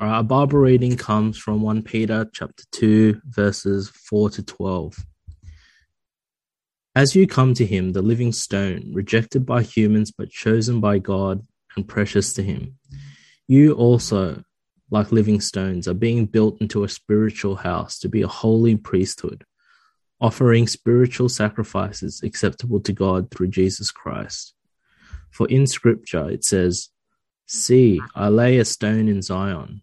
Our Bible reading comes from 1 Peter chapter 2, verses 4 to 12. As you come to him, the living stone, rejected by humans but chosen by God and precious to him, you also, like living stones, are being built into a spiritual house to be a holy priesthood, offering spiritual sacrifices acceptable to God through Jesus Christ. For in Scripture it says, See, I lay a stone in Zion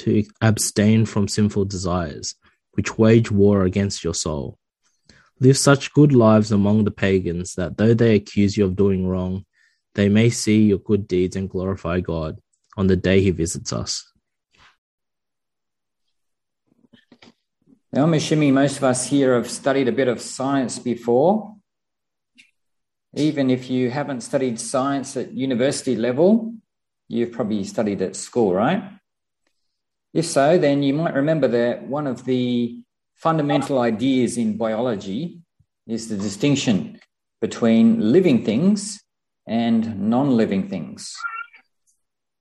to abstain from sinful desires, which wage war against your soul. Live such good lives among the pagans that though they accuse you of doing wrong, they may see your good deeds and glorify God on the day he visits us. Now, I'm assuming most of us here have studied a bit of science before. Even if you haven't studied science at university level, you've probably studied at school, right? If so, then you might remember that one of the fundamental ideas in biology is the distinction between living things and non living things.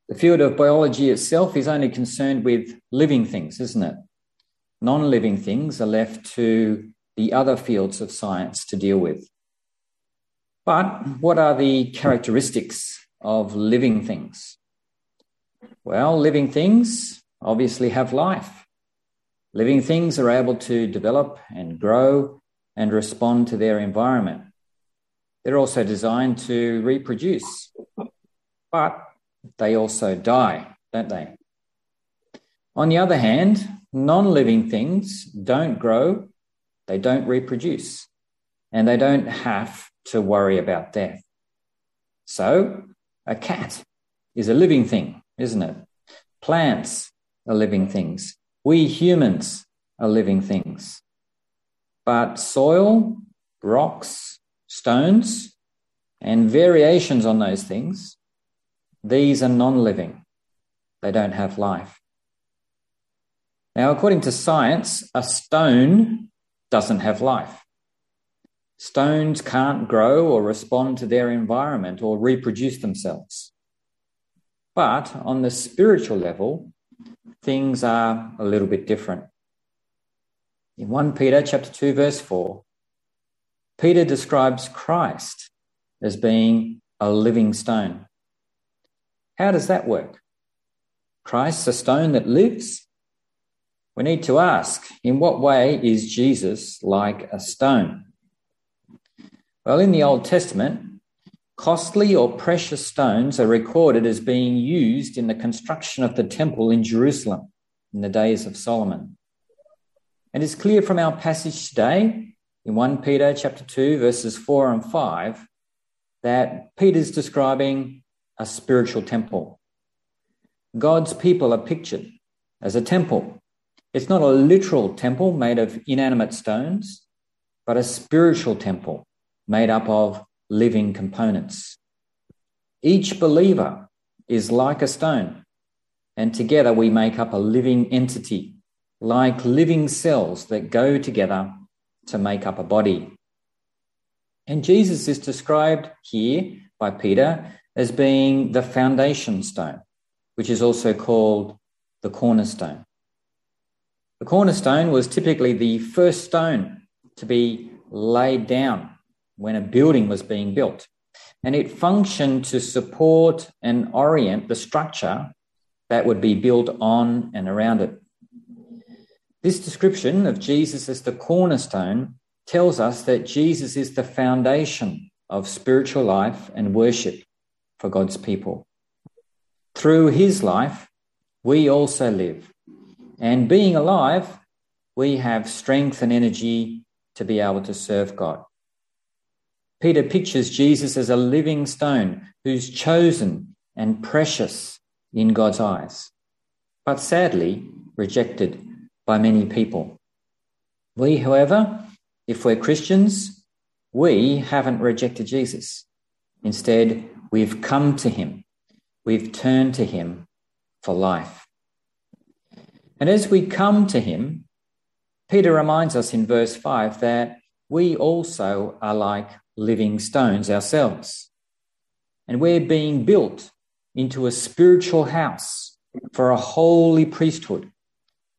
The field of biology itself is only concerned with living things, isn't it? Non living things are left to the other fields of science to deal with. But what are the characteristics of living things? Well, living things obviously have life. Living things are able to develop and grow and respond to their environment. They're also designed to reproduce, but they also die, don't they? On the other hand, non living things don't grow, they don't reproduce, and they don't have to worry about death. So, a cat is a living thing, isn't it? Plants are living things. We humans are living things. But soil, rocks, stones, and variations on those things, these are non living. They don't have life. Now, according to science, a stone doesn't have life. Stones can't grow or respond to their environment or reproduce themselves. But on the spiritual level, things are a little bit different. In 1 Peter chapter 2 verse 4, Peter describes Christ as being a living stone. How does that work? Christ's a stone that lives? We need to ask, in what way is Jesus like a stone? Well, in the Old Testament, Costly or precious stones are recorded as being used in the construction of the temple in Jerusalem in the days of Solomon. And it's clear from our passage today in 1 Peter chapter 2 verses 4 and 5 that Peter's describing a spiritual temple. God's people are pictured as a temple. It's not a literal temple made of inanimate stones, but a spiritual temple made up of living components. Each believer is like a stone, and together we make up a living entity, like living cells that go together to make up a body. And Jesus is described here by Peter as being the foundation stone, which is also called the cornerstone. The cornerstone was typically the first stone to be laid down when a building was being built. And it functioned to support and orient the structure that would be built on and around it. This description of Jesus as the cornerstone tells us that Jesus is the foundation of spiritual life and worship for God's people. Through his life, we also live. And being alive, we have strength and energy to be able to serve God. Peter pictures Jesus as a living stone who's chosen and precious in God's eyes, but sadly rejected by many people. We, however, if we're Christians, we haven't rejected Jesus. Instead, we've come to him. We've turned to him for life. And as we come to him, Peter reminds us in verse 5 that we also are like living stones ourselves. And we're being built into a spiritual house for a holy priesthood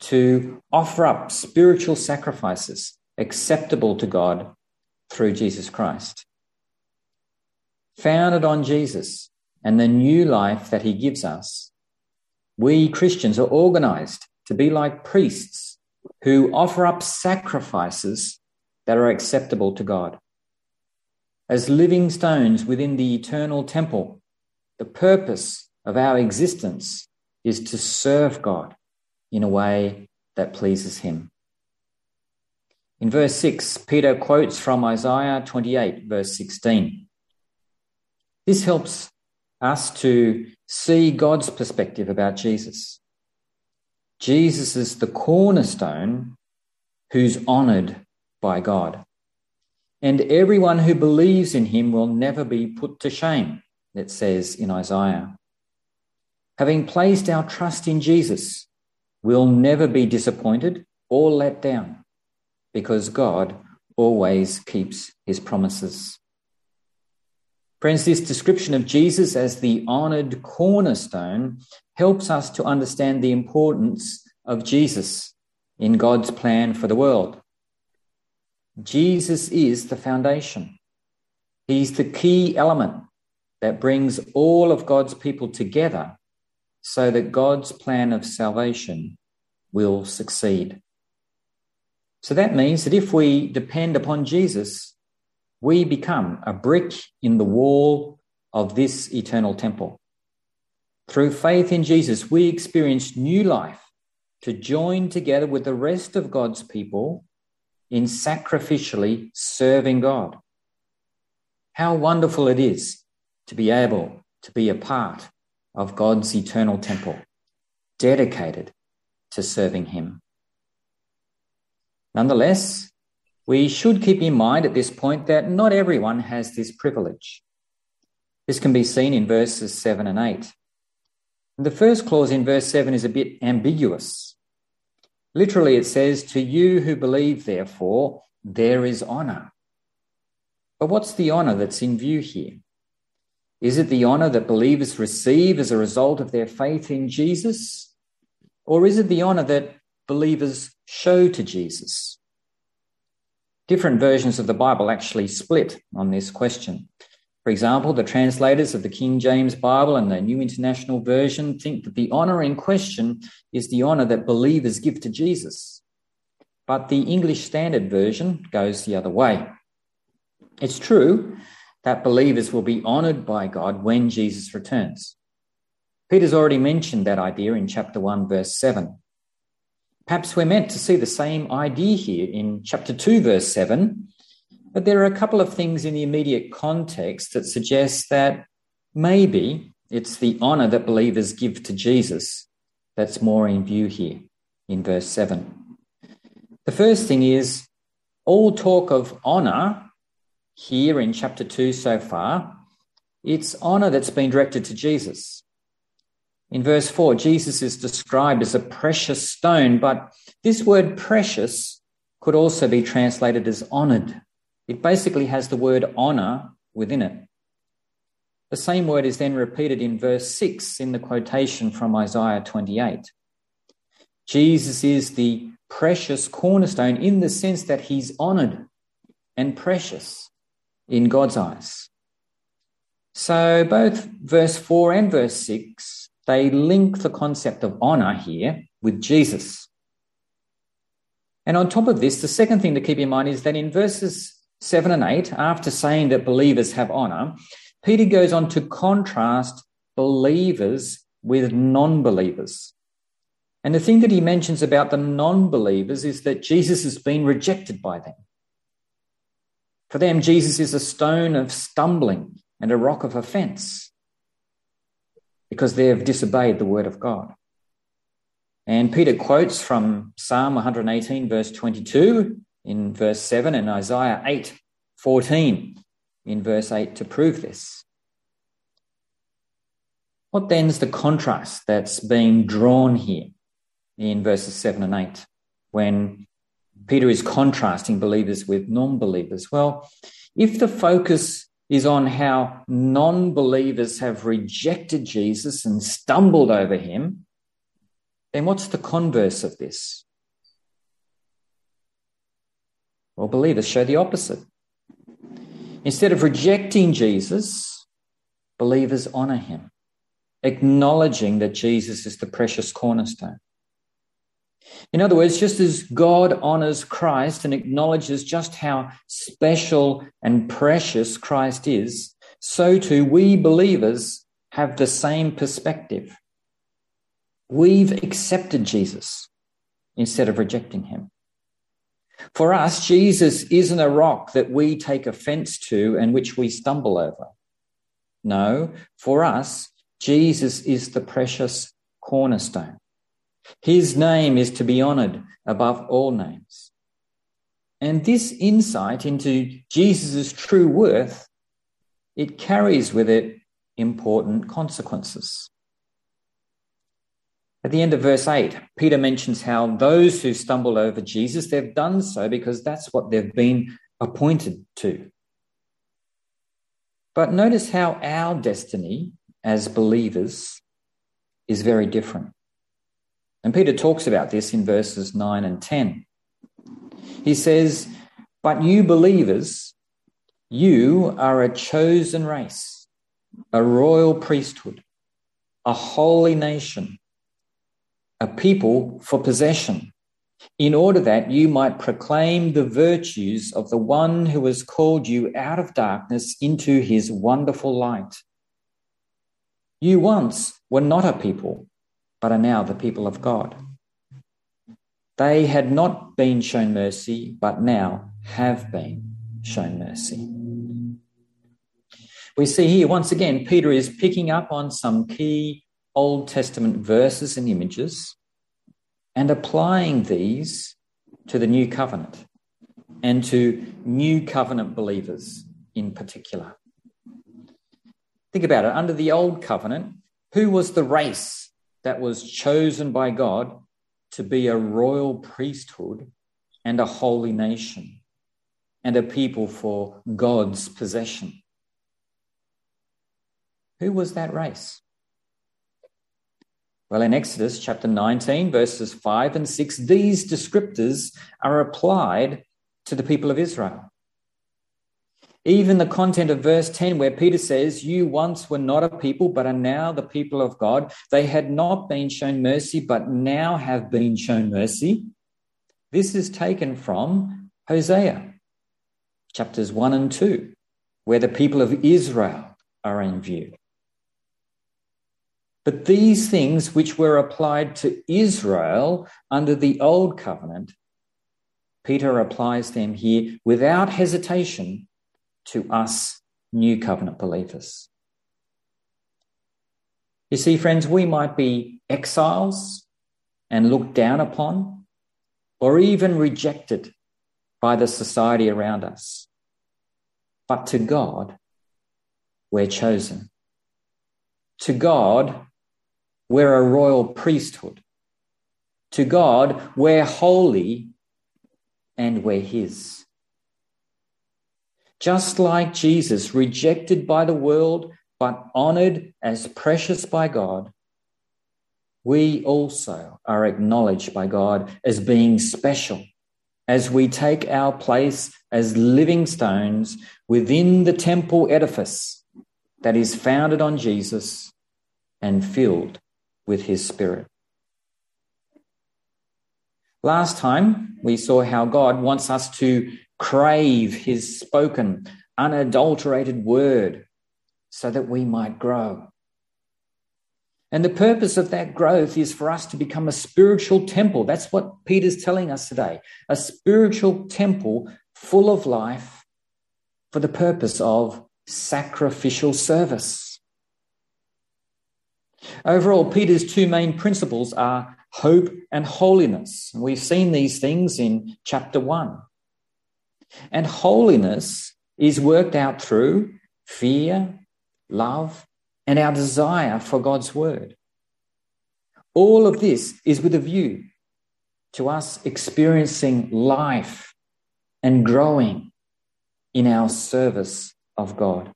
to offer up spiritual sacrifices acceptable to God through Jesus Christ. Founded on Jesus and the new life that he gives us, we Christians are organized to be like priests who offer up sacrifices that are acceptable to God. As living stones within the eternal temple, the purpose of our existence is to serve God in a way that pleases Him. In verse 6, Peter quotes from Isaiah 28, verse 16. This helps us to see God's perspective about Jesus. Jesus is the cornerstone who's honored by God. And everyone who believes in him will never be put to shame, it says in Isaiah. Having placed our trust in Jesus, we'll never be disappointed or let down because God always keeps his promises. Friends, this description of Jesus as the honored cornerstone helps us to understand the importance of Jesus in God's plan for the world. Jesus is the foundation. He's the key element that brings all of God's people together so that God's plan of salvation will succeed. So that means that if we depend upon Jesus, we become a brick in the wall of this eternal temple. Through faith in Jesus, we experience new life to join together with the rest of God's people in sacrificially serving God. How wonderful it is to be able to be a part of God's eternal temple, dedicated to serving Him. Nonetheless, we should keep in mind at this point that not everyone has this privilege. This can be seen in verses 7 and 8. The first clause in verse 7 is a bit ambiguous. Literally, it says, To you who believe, therefore, there is honor. But what's the honor that's in view here? Is it the honor that believers receive as a result of their faith in Jesus? Or is it the honor that believers show to Jesus? Different versions of the Bible actually split on this question. For example, the translators of the King James Bible and the New International Version think that the honor in question is the honor that believers give to Jesus. But the English Standard Version goes the other way. It's true that believers will be honored by God when Jesus returns. Peter's already mentioned that idea in chapter 1, verse 7. Perhaps we're meant to see the same idea here in chapter 2, verse 7, but there are a couple of things in the immediate context that suggest that maybe it's the honor that believers give to Jesus that's more in view here in verse 7. The first thing is all talk of honor here in chapter 2 so far, it's honor that's been directed to Jesus. In verse 4, Jesus is described as a precious stone, but this word precious could also be translated as honored. It basically has the word honor within it. The same word is then repeated in verse 6 in the quotation from Isaiah 28. Jesus is the precious cornerstone in the sense that he's honored and precious in God's eyes. So both verse 4 and verse 6, they link the concept of honor here with Jesus. And on top of this, the second thing to keep in mind is that in verses 7 and 8, after saying that believers have honor, Peter goes on to contrast believers with non believers. And the thing that he mentions about the non believers is that Jesus has been rejected by them. For them, Jesus is a stone of stumbling and a rock of offense because they have disobeyed the word of God. And Peter quotes from Psalm 118, verse 22 in verse 7 and Isaiah 8, 14 in verse 8 to prove this. What then is the contrast that's being drawn here in verses 7 and 8 when Peter is contrasting believers with non believers? Well, if the focus is on how non believers have rejected Jesus and stumbled over him, then what's the converse of this? Well, believers show the opposite. Instead of rejecting Jesus, believers honor him, acknowledging that Jesus is the precious cornerstone. In other words, just as God honors Christ and acknowledges just how special and precious Christ is, so too we believers have the same perspective. We've accepted Jesus instead of rejecting him. For us, Jesus isn't a rock that we take offense to and which we stumble over. No, for us, Jesus is the precious cornerstone. His name is to be honored above all names. And this insight into Jesus' true worth, it carries with it important consequences. At the end of verse 8, Peter mentions how those who stumble over Jesus, they've done so because that's what they've been appointed to. But notice how our destiny as believers is very different. And Peter talks about this in verses 9 and 10. He says, But you believers, you are a chosen race, a royal priesthood, a holy nation, a people for possession, in order that you might proclaim the virtues of the one who has called you out of darkness into his wonderful light. You once were not a people but are now the people of God. They had not been shown mercy, but now have been shown mercy. We see here once again, Peter is picking up on some key Old Testament verses and images and applying these to the new covenant and to new covenant believers in particular. Think about it. Under the old covenant, who was the race that was chosen by God to be a royal priesthood and a holy nation and a people for God's possession. Who was that race? Well, in Exodus chapter 19, verses 5 and 6, these descriptors are applied to the people of Israel. Even the content of verse 10, where Peter says, You once were not a people, but are now the people of God. They had not been shown mercy, but now have been shown mercy. This is taken from Hosea, chapters 1 and 2, where the people of Israel are in view. But these things which were applied to Israel under the old covenant, Peter applies them here without hesitation to us new covenant believers. You see, friends, we might be exiles and looked down upon, or even rejected by the society around us. But to God, we're chosen. To God, we're a royal priesthood. To God, we're holy and we're His. Just like Jesus, rejected by the world, but honored as precious by God, we also are acknowledged by God as being special as we take our place as living stones within the temple edifice that is founded on Jesus and filled with his Spirit. Last time we saw how God wants us to crave his spoken, unadulterated word so that we might grow. And the purpose of that growth is for us to become a spiritual temple. That's what Peter's telling us today a spiritual temple full of life for the purpose of sacrificial service. Overall, Peter's two main principles are hope and holiness. We've seen these things in chapter one. And holiness is worked out through fear, love, and our desire for God's word. All of this is with a view to us experiencing life and growing in our service of God.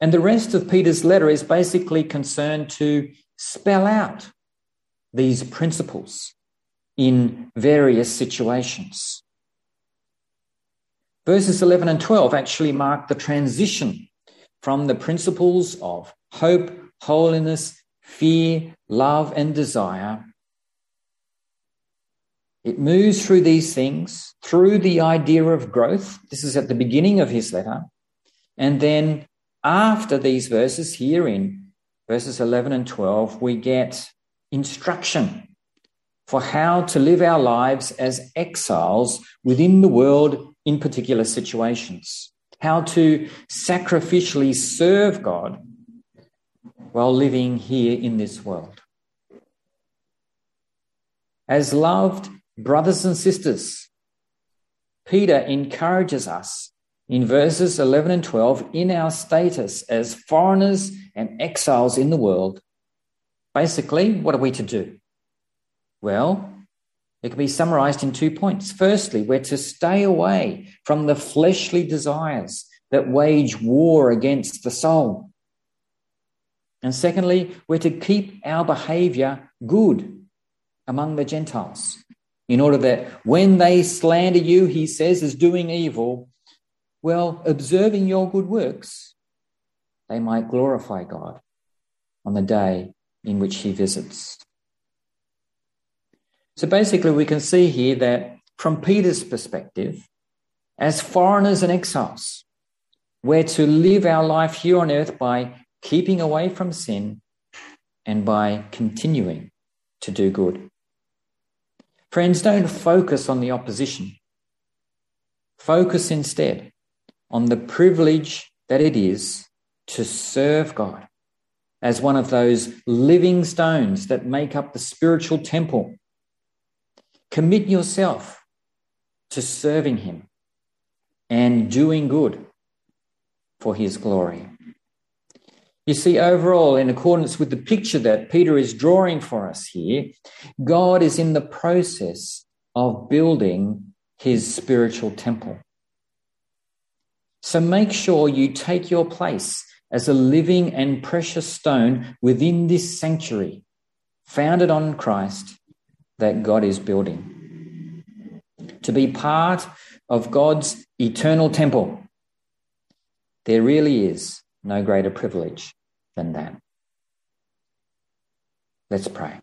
And the rest of Peter's letter is basically concerned to spell out these principles in various situations. Verses 11 and 12 actually mark the transition from the principles of hope, holiness, fear, love, and desire. It moves through these things, through the idea of growth. This is at the beginning of his letter. And then after these verses, here in verses 11 and 12, we get instruction for how to live our lives as exiles within the world in particular situations how to sacrificially serve God while living here in this world. As loved brothers and sisters, Peter encourages us in verses 11 and 12 in our status as foreigners and exiles in the world. Basically, what are we to do? Well, it can be summarized in two points. Firstly, we're to stay away from the fleshly desires that wage war against the soul. And secondly, we're to keep our behavior good among the Gentiles in order that when they slander you, he says, as doing evil, well, observing your good works, they might glorify God on the day in which he visits. So basically, we can see here that from Peter's perspective, as foreigners and exiles, we're to live our life here on earth by keeping away from sin and by continuing to do good. Friends, don't focus on the opposition. Focus instead on the privilege that it is to serve God as one of those living stones that make up the spiritual temple Commit yourself to serving Him and doing good for His glory. You see, overall, in accordance with the picture that Peter is drawing for us here, God is in the process of building his spiritual temple. So make sure you take your place as a living and precious stone within this sanctuary, founded on Christ that God is building. To be part of God's eternal temple, there really is no greater privilege than that. Let's pray.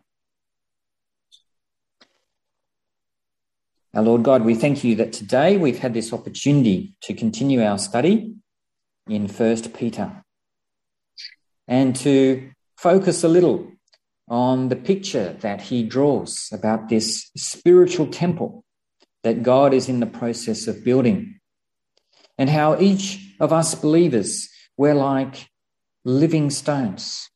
Our Lord God, we thank you that today we've had this opportunity to continue our study in First Peter and to focus a little on the picture that he draws about this spiritual temple that God is in the process of building, and how each of us believers, we're like living stones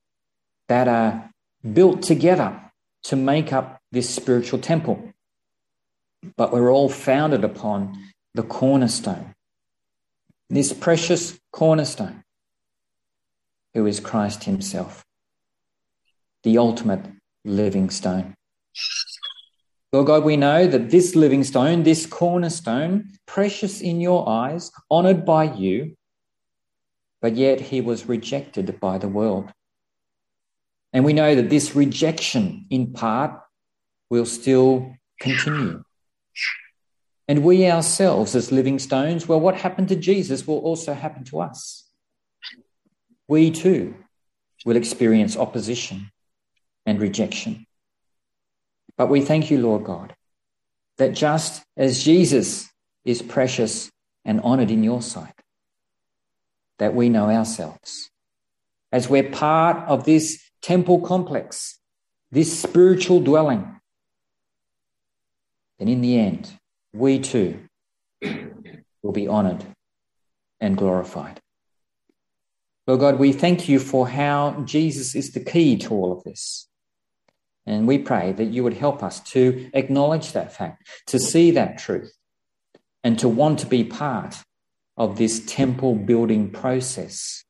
that are built together to make up this spiritual temple. But we're all founded upon the cornerstone, this precious cornerstone, who is Christ Himself the ultimate living stone. Lord God, we know that this living stone, this cornerstone, precious in your eyes, honored by you, but yet he was rejected by the world. And we know that this rejection, in part, will still continue. And we ourselves, as living stones, well, what happened to Jesus will also happen to us. We too will experience opposition and rejection. But we thank you, Lord God, that just as Jesus is precious and honored in your sight, that we know ourselves. As we're part of this temple complex, this spiritual dwelling, then in the end, we too will be honored and glorified. Lord God, we thank you for how Jesus is the key to all of this. And we pray that you would help us to acknowledge that fact, to see that truth, and to want to be part of this temple building process.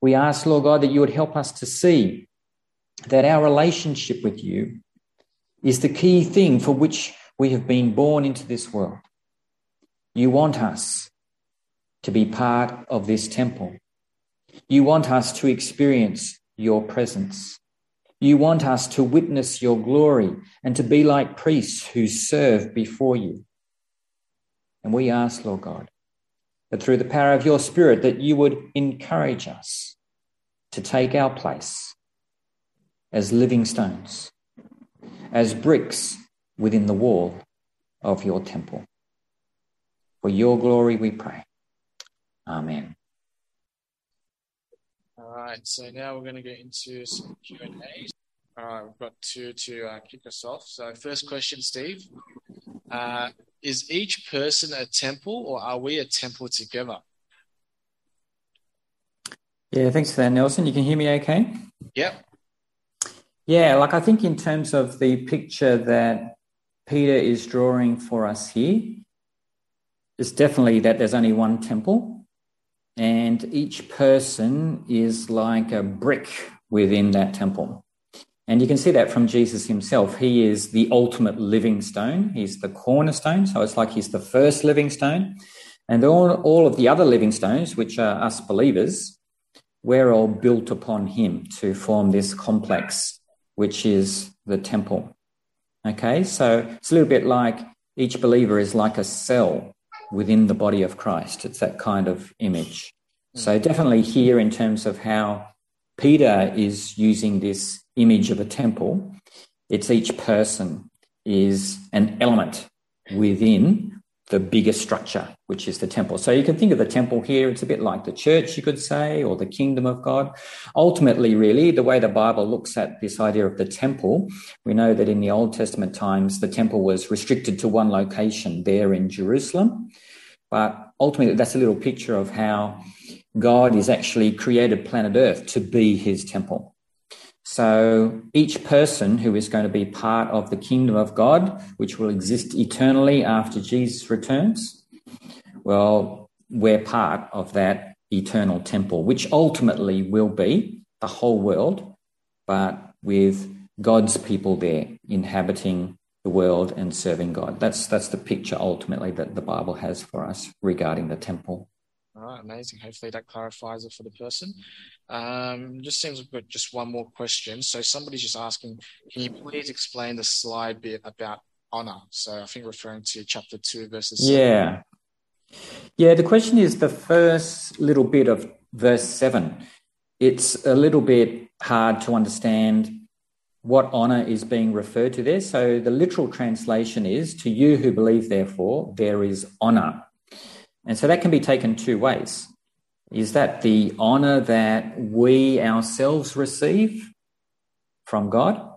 We ask, Lord God, that you would help us to see that our relationship with you is the key thing for which we have been born into this world. You want us to be part of this temple. You want us to experience your presence. You want us to witness your glory and to be like priests who serve before you. And we ask, Lord God, that through the power of your Spirit, that you would encourage us to take our place as living stones, as bricks within the wall of your temple. For your glory we pray. Amen. All right, so now we're going to get into some Q&A. All right, we've got two to uh, kick us off. So first question, Steve. Uh, is each person a temple or are we a temple together? Yeah, thanks for that, Nelson. You can hear me okay? Yep. Yeah, like I think in terms of the picture that Peter is drawing for us here, it's definitely that there's only one temple and each person is like a brick within that temple. And you can see that from Jesus himself. He is the ultimate living stone. He's the cornerstone. So it's like he's the first living stone. And all, all of the other living stones, which are us believers, we're all built upon him to form this complex, which is the temple. Okay, so it's a little bit like each believer is like a cell within the body of Christ. It's that kind of image. So mm. definitely here in terms of how Peter is using this image of a temple, it's each person is an element within the bigger structure, which is the temple. So you can think of the temple here, it's a bit like the church, you could say, or the kingdom of God. Ultimately, really, the way the Bible looks at this idea of the temple, we know that in the Old Testament times, the temple was restricted to one location there in Jerusalem. But ultimately, that's a little picture of how God is actually created planet Earth to be his temple. So each person who is going to be part of the kingdom of God, which will exist eternally after Jesus returns, well, we're part of that eternal temple, which ultimately will be the whole world, but with God's people there inhabiting the world and serving God. That's that's the picture ultimately that the Bible has for us regarding the temple. All right, amazing. Hopefully that clarifies it for the person. Um, just seems we've got just one more question. So somebody's just asking, can you please explain the slide bit about honor? So I think referring to chapter two, verses. Yeah. Yeah, the question is the first little bit of verse seven. It's a little bit hard to understand what honor is being referred to there. So the literal translation is to you who believe, therefore, there is honor. And so that can be taken two ways. Is that the honor that we ourselves receive from God?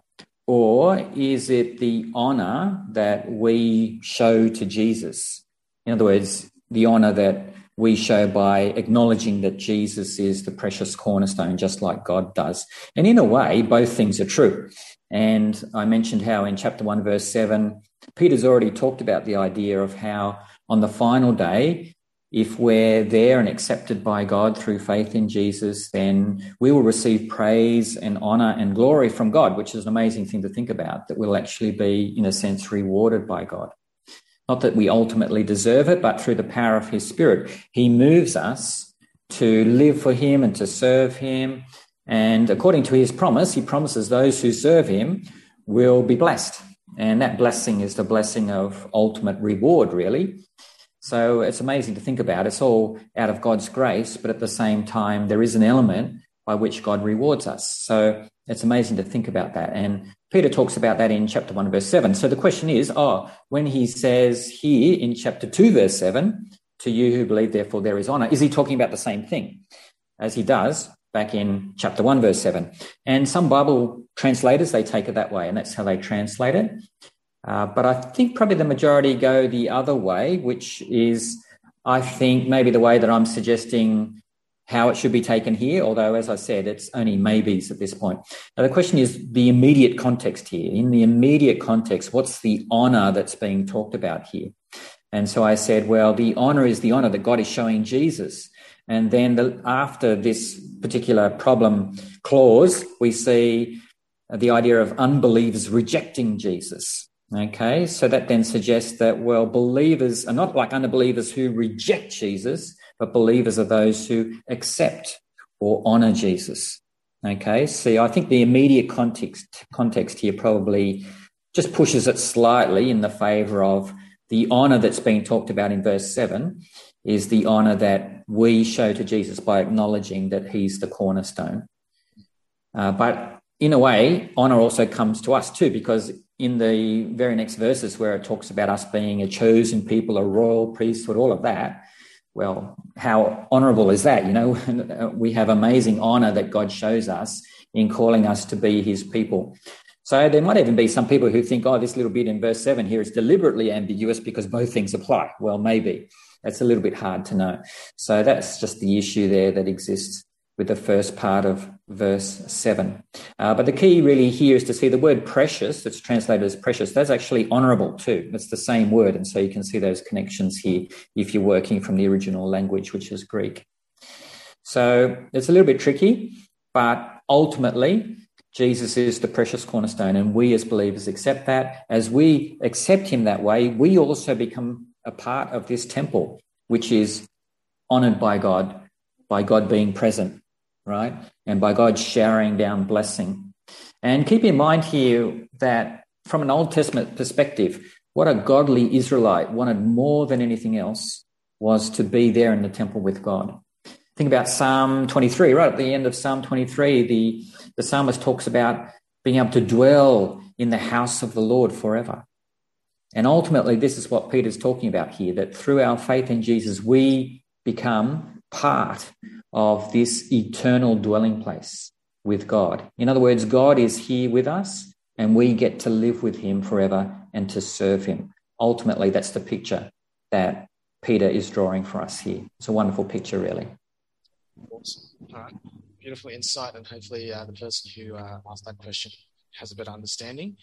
Or is it the honor that we show to Jesus? In other words, the honor that we show by acknowledging that Jesus is the precious cornerstone, just like God does. And in a way, both things are true. And I mentioned how in chapter 1, verse 7, Peter's already talked about the idea of how on the final day, if we're there and accepted by God through faith in Jesus, then we will receive praise and honor and glory from God, which is an amazing thing to think about, that we'll actually be, in a sense, rewarded by God. Not that we ultimately deserve it, but through the power of His Spirit, He moves us to live for Him and to serve Him. And according to His promise, He promises those who serve Him will be blessed. And that blessing is the blessing of ultimate reward, really. So it's amazing to think about. It's all out of God's grace, but at the same time, there is an element by which God rewards us. So It's amazing to think about that. And Peter talks about that in chapter 1, verse 7. So the question is oh, when he says here in chapter 2, verse 7, to you who believe, therefore there is honor, is he talking about the same thing as he does back in chapter 1, verse 7? And some Bible translators, they take it that way, and that's how they translate it. Uh, but I think probably the majority go the other way, which is, I think, maybe the way that I'm suggesting how it should be taken here, although, as I said, it's only maybes at this point. Now, the question is the immediate context here. In the immediate context, what's the honor that's being talked about here? And so I said, well, the honor is the honor that God is showing Jesus. And then the, after this particular problem clause, we see the idea of unbelievers rejecting Jesus. Okay, so that then suggests that, well, believers are not like unbelievers who reject Jesus, but believers are those who accept or honor Jesus. Okay, see, I think the immediate context context here probably just pushes it slightly in the favor of the honor that's being talked about in verse 7 is the honor that we show to Jesus by acknowledging that he's the cornerstone. Uh, but in a way, honor also comes to us too, because in the very next verses where it talks about us being a chosen people, a royal priesthood, all of that, well, how honorable is that? You know, we have amazing honor that God shows us in calling us to be his people. So there might even be some people who think, oh, this little bit in verse 7 here is deliberately ambiguous because both things apply. Well, maybe. That's a little bit hard to know. So that's just the issue there that exists with the first part of verse 7. Uh, but the key really here is to see the word precious, that's translated as precious, that's actually honorable too. It's the same word. And so you can see those connections here if you're working from the original language, which is Greek. So it's a little bit tricky, but ultimately, Jesus is the precious cornerstone, and we as believers accept that. As we accept him that way, we also become a part of this temple, which is honored by God, by God being present right? And by God showering down blessing. And keep in mind here that from an Old Testament perspective, what a godly Israelite wanted more than anything else was to be there in the temple with God. Think about Psalm 23, right at the end of Psalm 23, the, the psalmist talks about being able to dwell in the house of the Lord forever. And ultimately, this is what Peter's talking about here that through our faith in Jesus, we become part of this eternal dwelling place with God. In other words, God is here with us and we get to live with him forever and to serve him. Ultimately, that's the picture that Peter is drawing for us here. It's a wonderful picture, really. Awesome. All right. Beautiful insight, and hopefully, uh, the person who uh, asked that question has a better understanding.